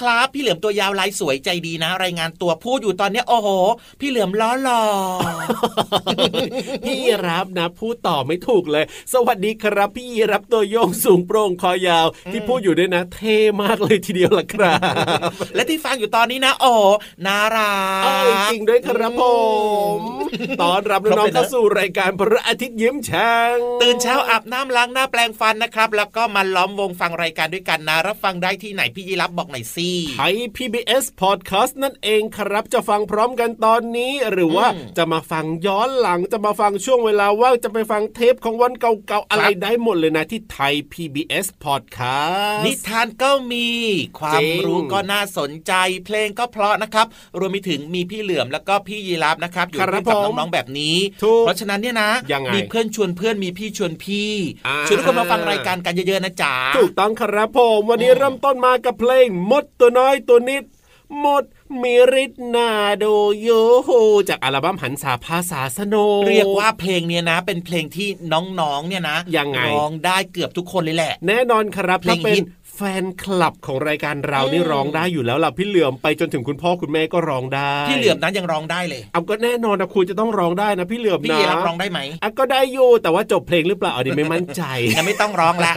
ครับ ลือมตัวยาวลายสวยใจดีนะ รายงานตัวพูดอยู่ตอนเนี้ยโอ้โห พี่เหลือมล้อหล่อพี่รับนะ พูดต่อไม่ถูกเลย สวัสดีครับ พี่รับตัวโยงสูงโปร่งคอยาว ที่พูดอยู่ด้วยนะ เท่มากเลยทีเดียวล่ะครับ และที่ฟังอยู่ตอนนี้นะโอ้โหน่ารักเอาจริงด้วยครับผมตอนรับน้องๆเข้าสู่รายการพระอาทิตย์ยิ้มแฉ่งตื่นเช้าอาบน้ำล้างหน้าแปลงฟันนะครับ แล้วก็มาล้อมวงฟังรายการด้วยกันนะรับฟังได้ที่ไหนพี่ยีรับบอกหน่อยสิไทย PBS Podcast นั่นเองครับ จะฟังพร้อมกันตอนนี้ หรือว่าอืมจะมาฟังย้อนหลังจะมาฟังช่วงเวลาว่างจะไปฟังเทปของวันเก่าๆ อะไรได้หมดเลยนะที่ไทย PBS Podcast นิทานก็มี ความจริงรู้ก็น่าสนใจเพลงก็เพราะนะครับ รวมไปถึงมีพี่เหลือมแล้วก็พี่ยีรับนะครับ อยู่ครัร่วบมกับผมน้องๆแบบนี้ถูกเพราะฉะนั้นเนี่ยนะยังไงมีเพื่อนชวนเพื่อนมีพี่ชวนพี่อ่าชวนทุกคนมาฟังรายการกันเยอะๆนะจ๊ะถูกต้องครับผมวันนี้อืมเริ่มต้นมากับเพลงมดตัวน้อยตัวนิดมดมีฤทธิ์นาดูโยโฮจากอัลบั้มหันษาภาษาสโนเรียกว่าเพลงเนี้ยนะ เป็นเพลงที่น้องๆเนี่ยนะยังไงร้องได้เกือบทุกคนเลยแหละ แน่นอนครับเพลถ้างเป็นฮิตแฟนคลับของรายการเราอืมนี่ร้องได้อยู่แล้วล่ะพี่เหลือมไปจนถึงคุณพ่อคุณแม่ก็ร้องได้พี่เหลือมนั้นยังร้องได้เลยเอาก็แน่นอนนะคุณจะต้องร้องได้นะพี่เหลือมพี่นะยีรับร้องได้ไหมอะก็ได้อยู่แต่ว่าจบเพลงหรือเปล่าอันนี้ไม่มั่นใจยังไม่ต้องร้องละ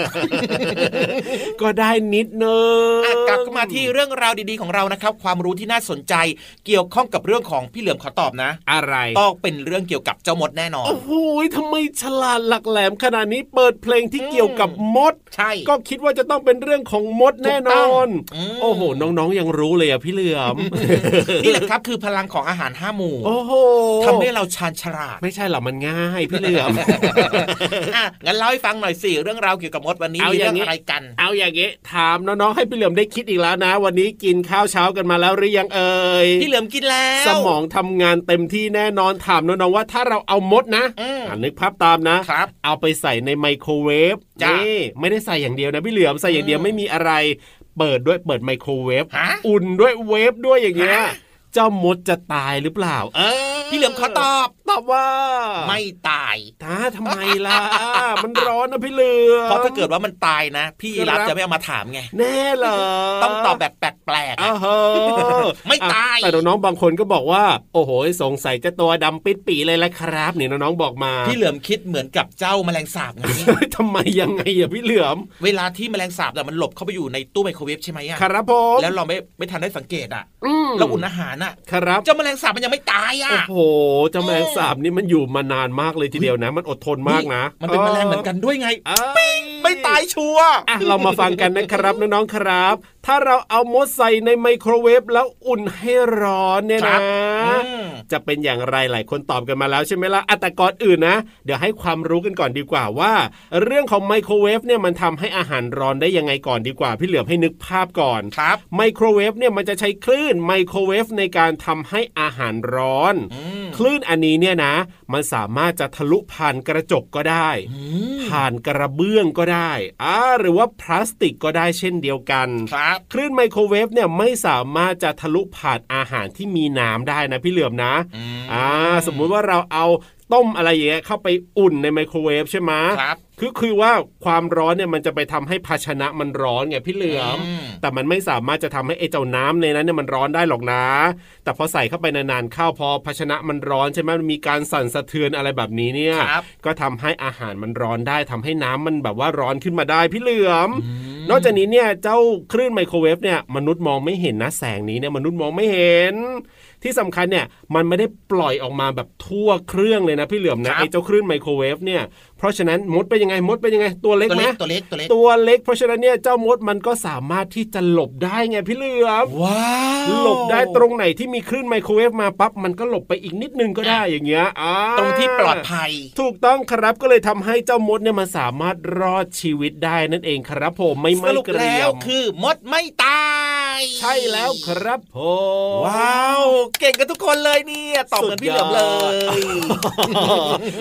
ก็ได้นิดนึงอะกลับเข้ามาที่เรื่องราวดีๆของเรานะครับ ความรู้ที่น่าสนใจ เกี่ยวข้องกับเรื่องของพี่เหลือมขอตอบนะ อะไรต้องเป็นเรื่องเกี่ยวกับเจ้ามดแน่นอนโอ้โหทำไมฉลาดหลักแหลมขนาดนี้เปิดเพลงที่เกี่ยวกับมด ใช่ ก็คิดว่าจะต้องเป็นเรื่องของมดแน่นถูกต้อองนอืมโอ้โห น้องๆยังรู้เลยอะพี่เหลือมนี่แหละครับคือพลังของอาหารห้าหมู่โอ้โหทำให้เราชาญฉลาด ไม่ใช่หรอกมันง่ายพี่เหลือมอะงั้นเล่าให้ฟังหน่อยสิเรื่องราวเกี่ยวกับมดวันนี้เอามีอเรื่ย่าองงนี้อะไรกัน เอาอย่างงี้ถามน้องๆให้พี่เหลือมได้คิดอีกแล้วนะ วันนี้กินข้าวเช้ากันมาแล้วหรือยังเอ่ยพี่เหลือมกินแล้ว สมองทำงานเต็มที่แน่นอนถามน้องๆว่าถ้าเราเอามดนะอืมอะนึกภาพตามนะครับเอาไปใส่ในไมโครเวฟจ้ะนี่ไม่ได้ใส่อย่างเดียวนะพี่เหลือมใส่อย่างเดียวอืมไม่มีอะไร เปิดด้วยเปิดไมโครเวฟฮะอุ่นด้วยเวฟด้วยอย่างเงี้ยฮะ เจ้ามดจะตายหรือเปล่า เออพี่เหลือมขอตอบตอบว่า ไม่ตายท้าทำไมล่ะ มันร้อนนะพี่เหลือมเพราะถ้าเกิดว่ามันตายนะ พี่ครับรับจะไม่เอามาถามไง แน่เหรอต้องตอบแบบแปลกๆอ้าอะวเฮ้อไม่ตายอะแต่น้องๆบางคนก็บอกว่า โอ้โหสงสัยจะตัวดำปิดปีเลยละครับนี่น้องๆบอกมา พี่เหลือมคิดเหมือนกับเจ้าแมลงสาบไงทำไมยังไงอะพี่เหลือม เวลาที่แมลงสาบน่ะมันหลบเข้าไปอยู่ในตู้ไมโครเวฟใช่ไหมอะครับผมแล้วเราไม่ไม่ทันได้สังเกตอะอืมเราอุ่นอาหารอะครับเจ้าแมลงสาบมันยังไม่ตายอะโอ้โหเจ้าแมลงสาบนี่มันอยู่มานานมากเลยทีเดียวนะ มันอดทนมากนะ มันเป็นแมลงเหมือนกันด้วยไงเอ้ยไม่ตายชัวร์อะเรามาฟังกันนะครับน้องๆครับ ถ้าเราเอามดใส่ในไมโครเวฟแล้วอุ่นให้ร้อนเนี่ยนะครับอืมจะเป็นอย่างไรหลายคนตอบกันมาแล้วใช่ไหมล่ะอะแต่ก่อนอื่นนะ เดี๋ยวให้ความรู้กันก่อนดีกว่าว่า เรื่องของไมโครเวฟเนี่ยมันทำให้อาหารร้อนได้ยังไงก่อนดีกว่า พี่เหลือมให้นึกภาพก่อนครับไมโครเวฟเนี่ยมันจะใช้คลื่นไมโครเวฟในการทำให้อาหารร้อนอืมคลื่นอันนี้เนี่ยนะ มันสามารถจะทะลุผ่านกระจกก็ได้อืมผ่านกระเบื้องก็ได้อ่าหรือว่าพลาสติกก็ได้เช่นเดียวกันครับคลื่นไมโครเวฟเนี่ยไม่สามารถจะทะลุผ่านอาหารที่มีน้ำได้นะพี่เหลือมนะอืมอ่าสมมุติว่าเราเอา ต้มอะไรอย่างเงี้ยเข้าไปอุ่นในไมโครเวฟใช่ไหมครับคือคือว่าความร้อนเนี่ยมันจะไปทำให้ภาชนะมันร้อนไงพี่เหลือมอืมแต่มันไม่สามารถจะทำให้ไอ้เจ้าน้ำในนั้นเนี่ยมันร้อนได้หรอกนะ แต่พอใส่เข้าไปนานๆเข้าพอภาชนะมันร้อนใช่ไหมมันมีการสั่นสะเทือนอะไรแบบนี้เนี่ยครับก็ทำให้อาหารมันร้อนได้ทำให้น้ำมันแบบว่าร้อนขึ้นมาได้พี่เหลือม นอกจากนี้เนี่ยเจ้าคลื่นไมโครเวฟเนี่ยมนุษย์มองไม่เห็นนะแสงนี้เนี่ยมนุษย์มองไม่เห็น ที่สำคัญเนี่ยมันไม่ได้ปล่อยออกมาแบบทั่วเครื่องเลยนะพี่เหลือมครันะบไอ้เจ้าคลื่นไมโครเวฟเนี่ยเพ ราะฉะนั้นมดเป็นยังไงมดเป็นยังไงตัวเล็กตัวไหมเล็กตัวเล็กตัวเล็กตัวเล็ก เพราะฉะนั้นเนี่ยเจ้ามดมันก็สามารถที่จะหลบได้ไงพี่เหลือมว้าวหลบได้ตรงไหนที่มีคลื่นไมโครเวฟมาปั๊บมันก็หลบไปอีกนิดนึงก็ได้อย่างเงี้ยอ่าตรงที่ปลอดภัย ถูกต้องครับก็เลยทำให้เจ้ามดเนี่ยมันสามารถรอดชีวิตได้นั่นเองครับผมไม่สไม่รุปเกรีแล้ยวมคือมดไม่ตายใช่แล้วครับผมว้าวเก่งกันทุกคนเลยเนี่ยตอบเหมือนพี่เหลือมเลย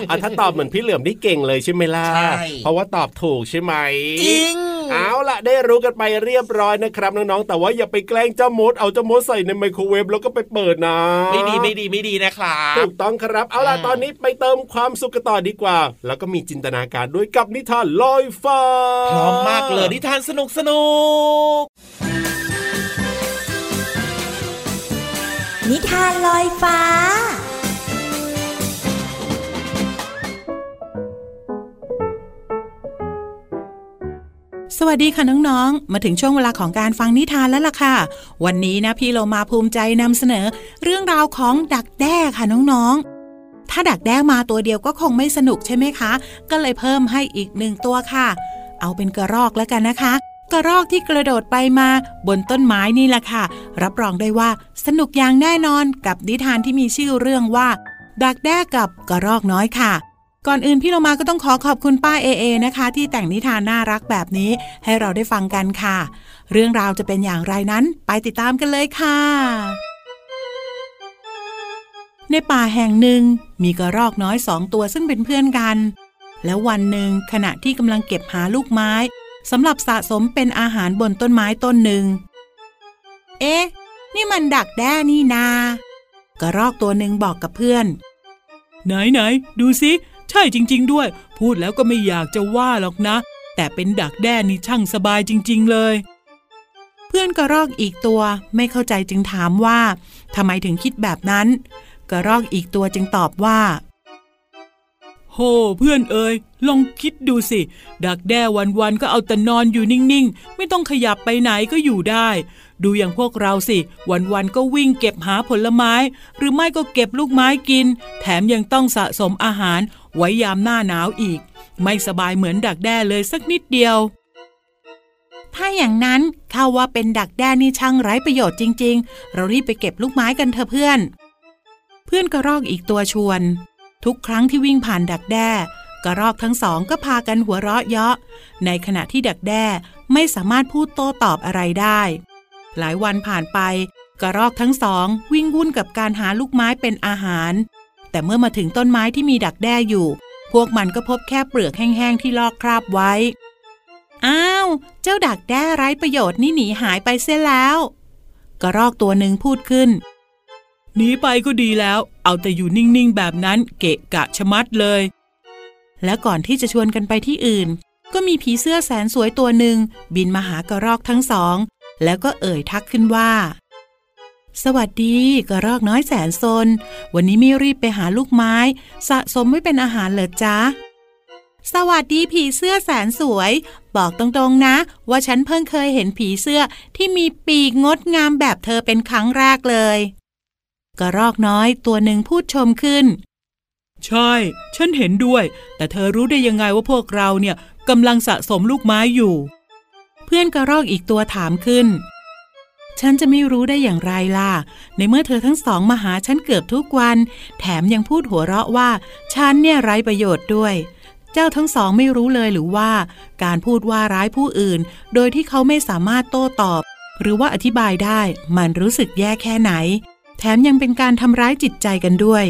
อะถ้าตอบเหมือนพี่เหลือมนี่เก่งเลยใช่ไหมล่ะใช่เพราะว่าตอบถูกใช่ไหมจริงเอาล่ะได้รู้กันไปเรียบร้อยนะครับน้องๆแต่ว่าอย่าไปแกล้งเจ้ามดเอาเจ้ามดใส่ในไมโครเวฟแล้วก็ไปเปิดนะ ไม่ดีไม่ดีไม่ดีนะครับถูกต้องครับเอาล่ะอืมตอนนี้ไปเติมความสุขกันต่อดีกว่า แล้วก็มีจินตนาการด้วยกับนิทานลอยฟ้าพร้อมมากเลยนิทานสนุกสนุกนิทานลอยฟ้า สวัสดีค่ะน้องๆ มาถึงช่วงเวลาของการฟังนิทานแล้วล่ะค่ะ วันนี้นะพี่เรามาภูมิใจนำเสนอ เรื่องราวของดักแด้ค่ะน้องๆ ถ้าดักแด้มาตัวเดียวก็คงไม่สนุกใช่ไหมคะ ก็เลยเพิ่มให้อีกหนึ่งตัวค่ะ เอาเป็นกระรอกแล้วกันนะคะ กระรอกที่กระโดดไปมาบนต้นไม้นี่แหละค่ะ รับรองได้ว่าสนุกอย่างแน่นอนกับนิทานที่มีชื่อเรื่องว่า ดักแด้กับกระรอกน้อยค่ะ ก่อนอื่นพี่เรามาก็ต้องขอขอบคุณป้าเอเอนะคะ ที่แต่งนิทานน่ารักแบบนี้ให้เราได้ฟังกันค่ะ เรื่องราวจะเป็นอย่างไรนั้นไปติดตามกันเลยค่ะ ในป่าแห่งหนึ่งมีกระรอกน้อยสองตัวซึ่งเป็นเพื่อนกัน แล้ววันหนึ่งขณะที่กำลังเก็บหาลูกไม้สำหรับสะสมเป็นอาหารบนต้นไม้ต้นหนึ่ง เอ๊ะ นี่มันดักแด้นี่นา กระรอกตัวหนึ่งบอกกับเพื่อน ไหนไหนดูสิ ใช่จริง ๆ ด้วย พูดแล้วก็ไม่อยากจะว่าหรอกนะ แต่เป็นดักแด้นี่ช่างสบายจริง ๆ เลย เพื่อนกระรอกอีกตัวไม่เข้าใจจึงถามว่าทำไมถึงคิดแบบนั้น กระรอกอีกตัวจึงตอบว่าโหเพื่อนเอ๋ยลองคิดดูสิ ดักแด้วันๆก็เอาแต่นอนอยู่นิ่งๆ ไม่ต้องขยับไปไหนก็อยู่ได้ ดูอย่างพวกเราสิ วันๆก็วิ่งเก็บหาผลไม้ หรือไม่ก็เก็บลูกไม้กิน แถมยังต้องสะสมอาหาร ไว้ยามหน้าหนาวอีก ไม่สบายเหมือนดักแด้เลยสักนิดเดียว ถ้าอย่างนั้นข้าว่าเป็นดักแด้นี่ช่างไร้ประโยชน์จริง ๆ เรารีบไปเก็บลูกไม้กันเถอะเพื่อน เพื่อนกระรอกอีกตัวชวน ทุกครั้งที่วิ่งผ่านดักแด้กระรอกทั้งสองก็พากันหัวเราะเยาะ ในขณะที่ดักแด้ไม่สามารถพูดโต้ตอบอะไรได้ หลายวันผ่านไป กระรอกทั้งสองวิ่งวุ่นกับการหาลูกไม้เป็นอาหาร แต่เมื่อมาถึงต้นไม้ที่มีดักแด้อยู่ พวกมันก็พบแค่เปลือกแห้งๆที่ลอกคราบไว้ อ้าว เจ้าดักแด้ไร้ประโยชน์นี่หนีหายไปเสียแล้ว กระรอกตัวหนึ่งพูดขึ้น หนีไปก็ดีแล้ว เอาแต่อยู่นิ่งๆแบบนั้นเกะกะชะมัดเลย และก่อนที่จะชวนกันไปที่อื่น ก็มีผีเสื้อแสนสวยตัวหนึ่งบินมาหากระรอกทั้งสอง แล้วก็เอ่ยทักขึ้นว่า สวัสดีกระรอกน้อยแสนซน วันนี้ไม่รีบไปหาลูกไม้ สะสมไม่เป็นอาหารเหรอจ๊ะ สวัสดีผีเสื้อแสนสวย บอกตรงๆนะ ว่าฉันเพิ่งเคยเห็นผีเสื้อที่มีปีกงดงามแบบเธอเป็นครั้งแรกเลย กระรอกน้อยตัวหนึ่งพูดชมขึ้น ใช่ ฉันเห็นด้วย แต่เธอรู้ได้ยังไงว่าพวกเราเนี่ยกำลังสะสมลูกไม้อยู่ เพื่อนกระรอกอีกตัวถามขึ้น ฉันจะไม่รู้ได้อย่างไรล่ะ ในเมื่อเธอทั้งสองมาหาฉันเกือบทุกวัน แถมยังพูดหัวเราะว่า ฉันเนี่ยไร้ประโยชน์ด้วย เจ้าทั้งสองไม่รู้เลยหรือว่า การพูดว่าร้ายผู้อื่น โดยที่เขาไม่สามารถโต้ตอบ หรือว่าอธิบายได้ มันรู้สึกแย่แค่ไหน แถมยังเป็นการทำร้ายจิตใจกันด้วย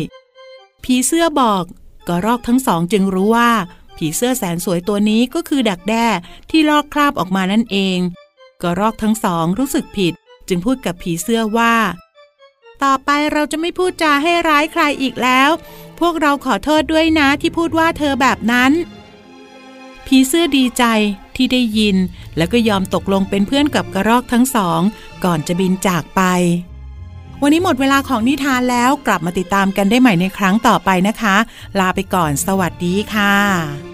ผีเสื้อบอกกระรอกทั้งสองจึงรู้ว่า ผีเสื้อแสนสวยตัวนี้ก็คือดักแด้ที่ลอกคราบออกมานั่นเองกระรอกทั้งสองรู้สึกผิด จึงพูดกับผีเสื้อว่า ต่อไปเราจะไม่พูดจาให้ร้ายใครอีกแล้ว พวกเราขอโทษด้วยนะที่พูดว่าเธอแบบนั้น ผีเสื้อดีใจที่ได้ยิน แล้วก็ยอมตกลงเป็นเพื่อนกับกระรอกทั้งสอง ก่อนจะบินจากไป วันนี้หมดเวลาของนิทานแล้วกลับมาติดตามกันได้ใหม่ในครั้งต่อไปนะคะ ลาไปก่อนสวัสดีค่ะ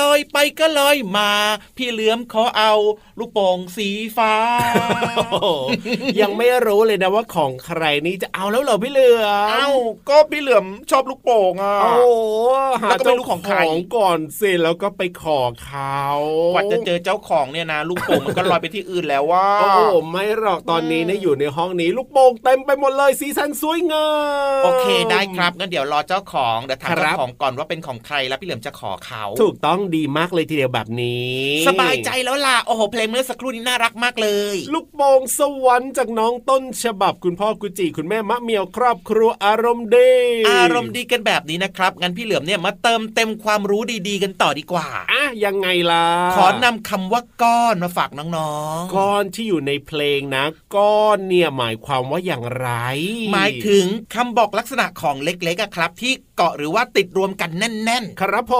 ลอยไปก็ลอยมา พี่เหลือมขอเอา ลูกโป่งสีฟ้าโอ้โหยังไม่รู้เลยนะว่าของใครนี่จะเอาแล้วเหรอพี่เหลือมเอ้าก็พี่เหลือมชอบลูกโป่งอะโอ้โหหาแล้วก็ไม่เจ้ารู้ขขอองงใครก่อนสิแล้วก็ไปขอเขากว่าจะเจอเจ้าของเนี่ยนะ ลูกโป่งมันก็ลอยไปที่อื่นแล้วว่าโอ้โหไม่หรอกตอนนี้เนี่ยอยู่ในห้องนี้ลูกโป่งเต็มไปหมดเลยสีสันสวยงามโอเคได้ครับงั้นเดี๋ยวรอเจ้าของเดี๋ยวถามครัเจ้าบของก่อนว่าเป็นของใครแล้วพี่เหลือมจะขอเขา ถูกต้องดีมากเลยทีเดียวแบบนี้ สบายใจแล้วล่ะ โอ้โหเพลงเมื่อสักครู่นี้น่ารักมากเลย ลูกโป่งสวรรค์จากน้องต้นฉบับคุณพ่อกุจิคุณแม่มะเหมียวครอบครัวอารมณ์ดี อารมณ์ดีกันแบบนี้นะครับ งั้นพี่เหลือมเนี่ยมาเติมเต็มความรู้ดีๆ กันต่อดีกว่าอะยังไงล่ะ ขอนำคำว่าก้อนมาฝากน้องๆ ก้อนที่อยู่ในเพลงนะ ก้อนเนี่ยหมายความว่าอย่างไร หมายถึงคำบอกลักษณะของเล็กๆอะครับ ที่เกาะหรือว่าติดรวมกันแน่นครับผ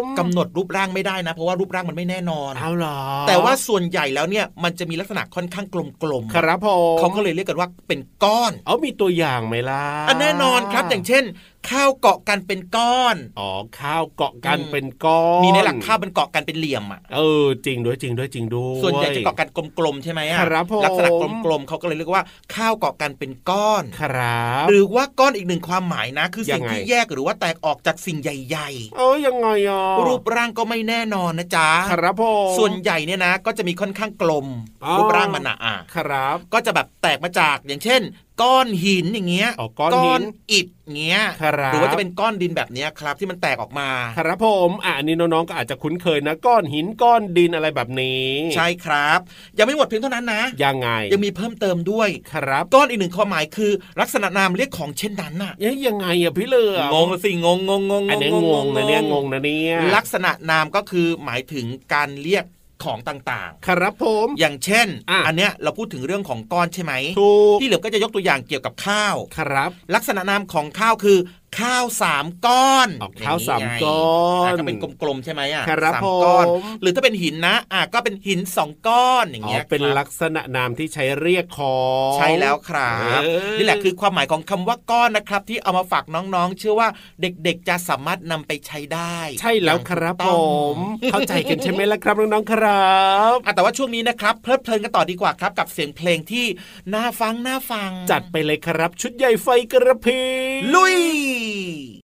มๆกำหนดรูปร่างไม่ได้นะ เพราะว่ารูปร่างมันไม่แน่นอนเอาเหรอ แต่ว่าส่วนใหญ่แล้วเนี่ยมันจะมีลักษณะค่อนข้างกลมๆครับผมเขาก็เลยเรียกกันว่าเป็นก้อน เอามีตัวอย่างไหมล่ะอันแน่นอนครับอย่างเช่น ข้าวเกาะกันเป็นก้อน อ๋อ ข้าวเกาะกันอืมเป็นก้อน มีในหลักข้าวเป็นเกาะกันเป็นเหลี่ยมอะ เออ จริงด้วยจริงด้วยจริงด้วยส่วนใหญ่จะเกาะกันกลมๆใช่ไหมอะครับผมลักษณะกลมๆเขาก็เลยเรียกว่า ข้าวเกาะกันเป็นก้อน ครับ หรือว่าก้อนอีกหนึ่งความหมายนะ คือสิ่งยังไงที่แยกหรือว่าแตกออกจากสิ่งใหญ่เอ้ยยังไงอะๆรูปร่างก็ไม่แน่นอนนะจ๊ะ ครับผมส่วนใหญ่เนี่ยนะ ก็จะมีค่อนข้างกลมอ๋อรูปร่างมันหนาอะครับ ก็จะแบบแตกมาจากอย่างเช่นก้อนหินอย่างเงี้ยอ๋อก้อนหินอิฐเงี้ยครับหรือว่าจะเป็นก้อนดินแบบเนี้ยครับที่มันแตกออกมาครับผมอะอันนี้น้องๆก็อาจจะคุ้นเคยนะ ก้อนหินก้อนดินอะไรแบบนี้ ใช่ครับยังไม่หมดเพียงเท่านั้นนะยังไงยังมีเพิ่มเติมด้วยครับ ก้อนอีกหนึ่งความหมายคือ ลักษณะนามเรียกของเช่นนั้นน่ะเอ๊ยยังไงอะพี่เหลือมงงสิงงงงงงอันนี้งงนะเนี่ยงงนะเนี่ยลักษณะนามก็คือหมายถึงการเรียก ของต่างครับผมๆอย่างเช่นอะอันเนี้ยเราพูดถึงเรื่องของก้อนใช่ไหมถูกที่เหลือก็จะยกตัวอย่างเกี่ยวกับข้าว ครับ ลักษณะนามของข้าวคือ ข้าวสามก้อนออกข้าวอย่งสามไงก้อนอะก็เป็นกลมๆใช่ไหมอะครับสามก้อนผมหรือถ้าเป็นหินนะอะก็เป็นหินสองก้อนอย่างอ๋อเงี้ยเป็นครับลักษณะนามที่ใช้เรียกของใช่แล้วครับเออนี่แหละคือความหมายของคำว่าก้อนนะครับ ที่เอามาฝากน้องๆ เชื่อว่าเด็กๆจะสามารถนำไปใช้ได้ ใช่แล้วครับอย่างผถูกต้องมเข้าใจกันใช่ไหมล่ะครับน้องๆครับอะแต่ว่าช่วงนี้นะครับเพลิดเพลินกันต่อดีกว่าครับ กับเสียงเพลงที่น่าฟังน่าฟัง จัดไปเลยครับชุดใหญ่ไฟกระพริบลุยฉั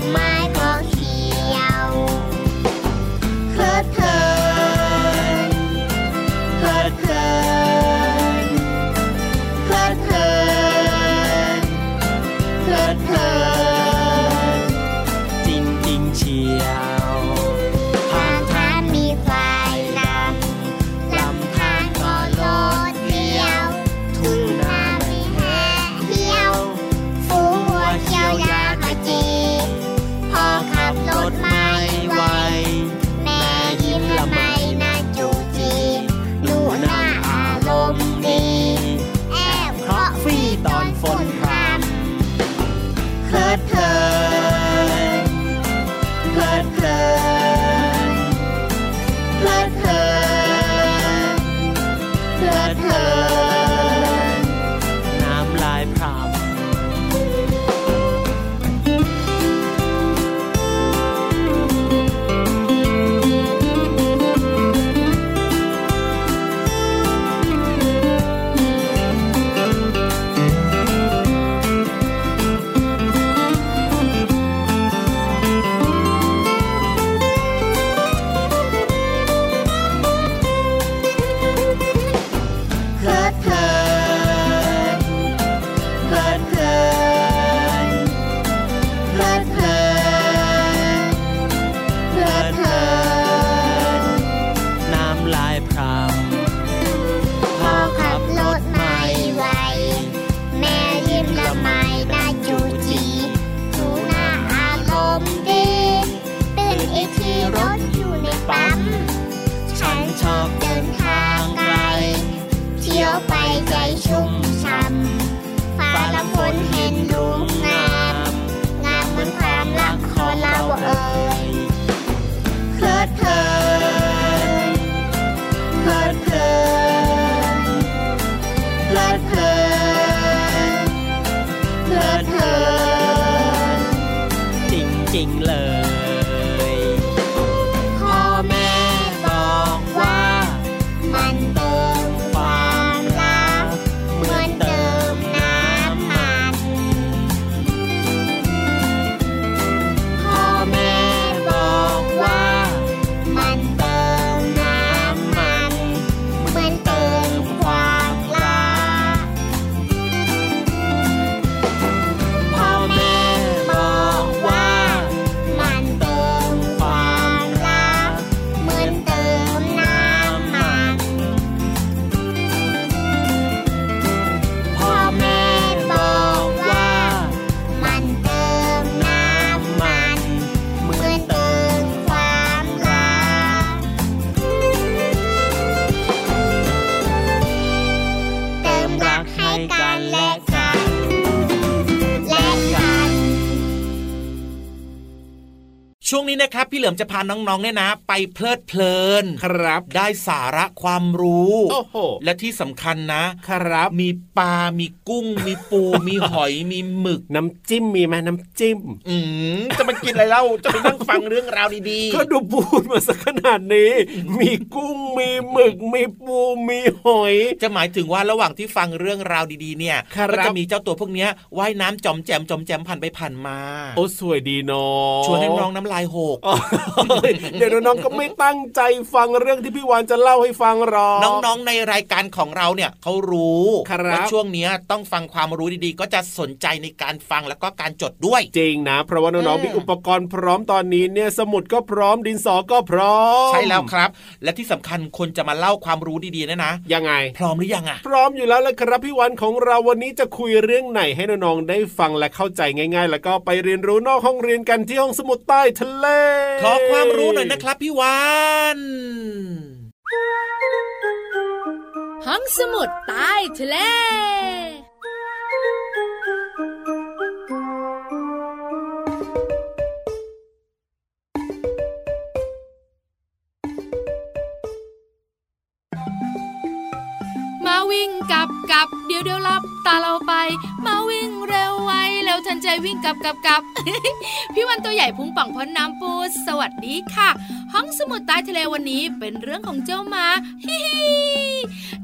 my ที่รถอยู่ในปั๊ม ฉันชอบเดินทางไกล เที่ยวไปใจชุ่มช่ำฟ้าละพนเห็นลุง ค่ะ พี่เหลือมจะพาน้องๆเนี่ยนะ ไปเพลิดเพลินครับ ได้สาระความรู้โอ้โหและที่สำคัญนะครับ มีปลา มีกุ้ง มีปู มีหอย มีหมึก น้ำจิ้มมีไหมน้ำจิ้ม อืมจะมากินอะไรเล่าจะไปนั่งฟังเรื่องราวดีก็ดูพูดมาสักขนาดนี้ มีกุ้ง มีหมึก มีปู มีหอยๆจะหมายถึงว่าระหว่างที่ฟังเรื่องราวดีๆ เนี่ยครับก็จะมีเจ้าตัวพวกเนี้ยว่ายน้ำจอมแจมจอมแจมผ่านไปผ่านมา โอ้สวยดีเนาะชวนให้น้องน้ำลายหกอ๋อเดี๋ยวน้องๆก็ไม่ตั้งใจฟังเรื่องที่พี่วานจะเล่าให้ฟังหรอกน้องๆในรายการของเราเนี่ยเขารู้ครับว่าช่วงเนี้ยต้องฟังความรู้ดีๆ ก็จะสนใจในการฟังแล้วก็การจดด้วย จริงนะ เพราะว่าน้องอืๆมมีอุปกรณ์พร้อมตอนนี้เนี่ยสมุดก็พร้อมดินสอก็พร้อม ใช่แล้วครับ และที่สำคัญคนจะมาเล่าความรู้ดีๆเนะนะยังไง พร้อมหรือยังอะ พร้อมอยู่แล้วละครับพี่วันของเราวันนี้จะคุยเรื่องไหนให้น้องๆได้ฟังและเข้าใจง่าย ๆ แล้วก็ไปเรียนรู้นอกห้องเรียนกันที่ห้องสมุดใต้ทะเลขอความรู้หน่อยนะครับพี่วานห้องสมุดใต้ทะเลมาวิ่งกลับกลับเดี๋ยวเดี๋ยวรับตาเราไป มาวิ่งเร็วไว แล้วทันใจวิ่งกับกับกับพี่วันตัวใหญ่พุงป่องพ้นน้ำปูสวัสดีค่ะ ห้องสมุดใต้ทะเลวันนี้เป็นเรื่องของเจ้ามาฮิฮิ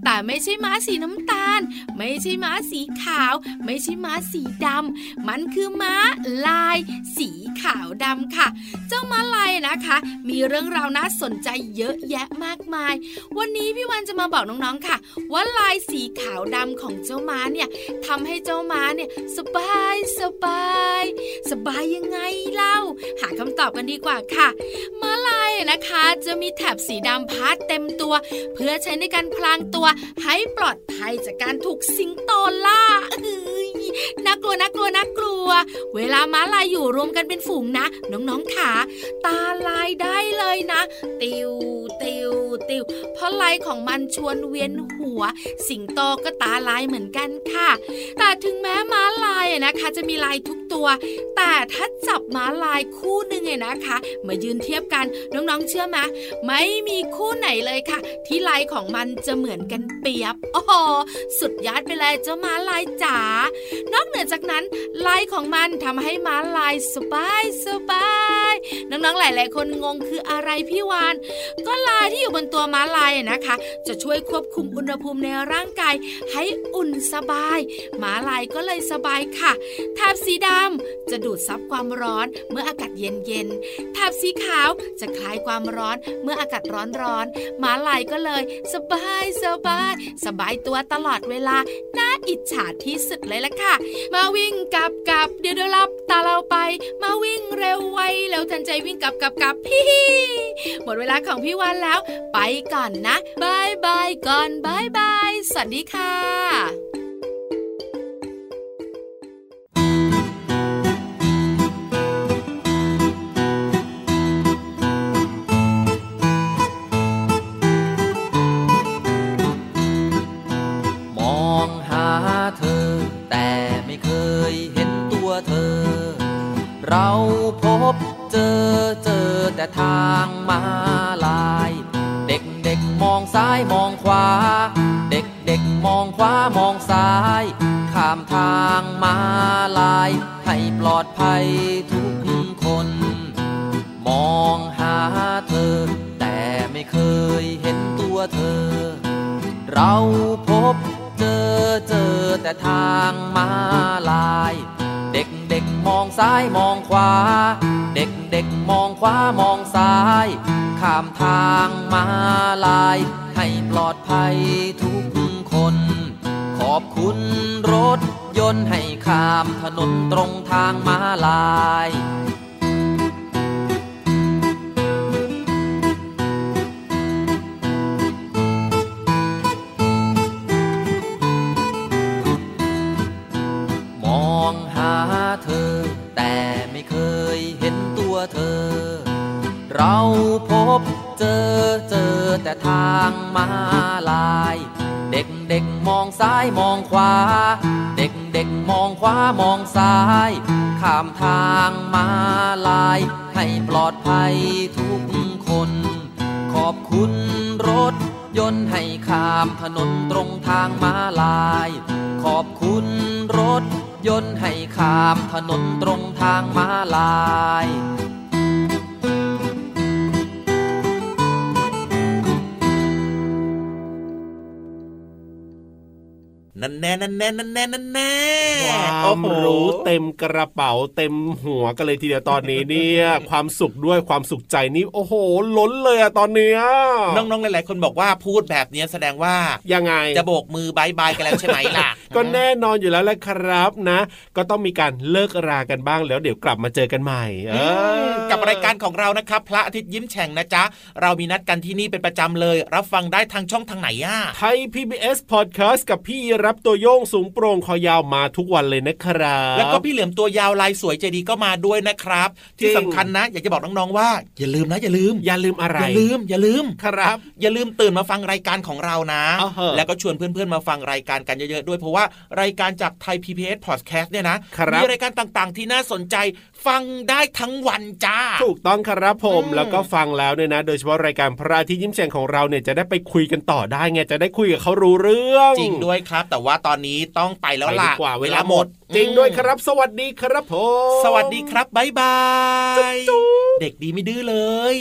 แต่ไม่ใช่ม้าสีน้ำตาล ไม่ใช่ม้าสีขาว ไม่ใช่ม้าสีดำมันคือม้าลายสี ขาวดำค่ะ เจ้าม้าลายนะคะ มีเรื่องราวน่าสนใจเยอะแยะมากมาย วันนี้พี่วันจะมาบอกน้องๆค่ะ ว่าลายสีขาวดำของเจ้าม้าเนี่ยทำให้เจ้าม้าเนี่ยสบายสบาย สบายยังไงเล่า หาคำตอบกันดีกว่าค่ะม้าลายนะคะ จะมีแถบสีดำพาดเต็มตัว เพื่อใช้ในการพลางตัวให้ปลอดภัยจากการถูกสิงโตล่า น่ากลัวน่ากลัวน่ากลัว เวลาม้าลายอยู่รวมกันเป็นฝูงนะ น้องๆขาตาลายได้เลยนะ ติวติ วติว เพราะลายของมันชวนเวียนหัว สิงโตก็ตาลายเหมือนกันค่ะ แต่ถึงแม้ม้าลายนะคะ จะมีลายทุกตัว แต่ถ้าจับม้าลายคู่หนึ่งเนี่ยนะคะ มายืนเทียบกันน้องๆเชื่อไหมไม่มีคู่ไหนเลยค่ะ ที่ลายของมันจะเหมือนกันเปียบโอ้โหสุดยอดไปเลยเจ้าม้าลายจ๋านอกเหนือจากนั้นลายของมันทำให้ม้าลายสบายสบายน้องๆหลาย ๆ คนงงคืออะไรพี่วาน ก็ลายที่อยู่บนตัวม้าลายนะคะ จะช่วยควบคุมอุณหภูมิในร่างกายให้อุ่นสบาย ม้าลายก็เลยสบายค่ะแถบสีดำจะดูดซับความร้อนเมื่ออากาศเย็นๆแถบสีขาวจะคลายความร้อนเมื่ออากาศร้อนๆม้าลายก็เลยสบายสบาย สบายตัวตลอดเวลา น่าอิจฉาที่สุดเลยละค่ะ มาวิ่งกับกับเดี๋ยวเดี๋ยวรับ ตาเราไป มาวิ่งเร็วไวแล้วทันใจวิ่งกลับกลับกลับพี่หมดเวลาของพี่วันแล้ว ไปก่อนนะบายบายก่อนบายบายสวัสดีค่ะางมาลาย ให้ปลอดภัยทุกคน มองหาเธอ แต่ไม่เคยเห็นตัวเธอ เราพบเจอเจอแต่ทางมาลาย เด็กเด็กมองซ้ายมองขวา เด็กเด็กมองขวามองซ้าย ข้ามทางมาลาย ให้ปลอดภัยทุกคน ขอบคุณรถ ยนต์ให้ข้ามถนนตรงทางมาลาย มองหาเธอ แต่ไม่เคยเห็นตัวเธอ เราพบเจอเจอแต่ทางมาลาย เด็กเด็กมองซ้ายมองขวา เด็กเด็กมองขวามองซ้าย ข้ามทางมาลาย ให้ปลอดภัยทุกคน ขอบคุณรถยนต์ให้ข้ามถนนตรงทางมาลาย ขอบคุณรถยนต์ให้ข้ามถนนตรงทางมาลาย นั่นแน่นั่นแน่นั่นแน่นั่นแน่ความรู้เต็มกระเป๋าเต็มหัวกันเลยทีเดียวตอนนี้เนี่ยความสุขด้วยความสุขใจนี่โอ้โห ล้นเลยอะตอนเนี้ยน้องๆหลายๆคนบอกว่าพูดแบบนี้แสดงว่ายังไงจะโบกมือบายบายกันแล้วใช่ไหมล่ะ ก็แน่นอนอยู่แล้วแหละครับนะ ก็ต้องมีการเลิกรากันบ้างแล้วเดี๋ยวกลับมาเจอกันใหม่เออกับรายการของเรานะครับ พระอาทิตย์ยิ้มแฉ่งนะจ๊ะเรามีนัดกันที่นี่เป็นประจำเลย รับฟังได้ทางช่องทางไหนอะไทย PBS Podcast กับพี่รับตัวโยงสูงโปร่งคอยาวมาทุกวันเลยนะครับ แล้วก็พี่เหลือมตัวยาวลายสวยใจดีก็มาด้วยนะครับจริที่งสำคัญนะ อยากจะบอกน้องๆว่า อย่าลืมนะอย่าลืม อย่าลืมอะไร อย่าลืม อย่าลืมครับ อย่าลืมตื่นมาฟังรายการของเรานะอ้าวเหอะแล้วก็ชวนเพื่อนๆมาฟังรายการกันเยอะๆด้วยเพราะว่ารายการจากไทย PBS Podcast เนี่ยนะครับมีรายการต่างๆ ที่น่าสนใจฟังได้ทั้งวันจ้า ถูกต้องครับผมอืมแล้วก็ฟังแล้วเนี่ยนะ โดยเฉพาะรายการพระอาทิตย์ยิ้มแฉ่งของเราเนี่ยจะได้ไปคุยกันต่อได้ไงจะได้คุยกับเขารู้เรื่อง จริงด้วยครับ แต่ว่าตอนนี้ต้องไปแล้วไปดีล่ะกว่าเวลาหมด จริงอืมด้วยครับ สวัสดีครับผม สวัสดีครับบ๊ายบายจุ๊บเด็กดีไม่ดื้อเลย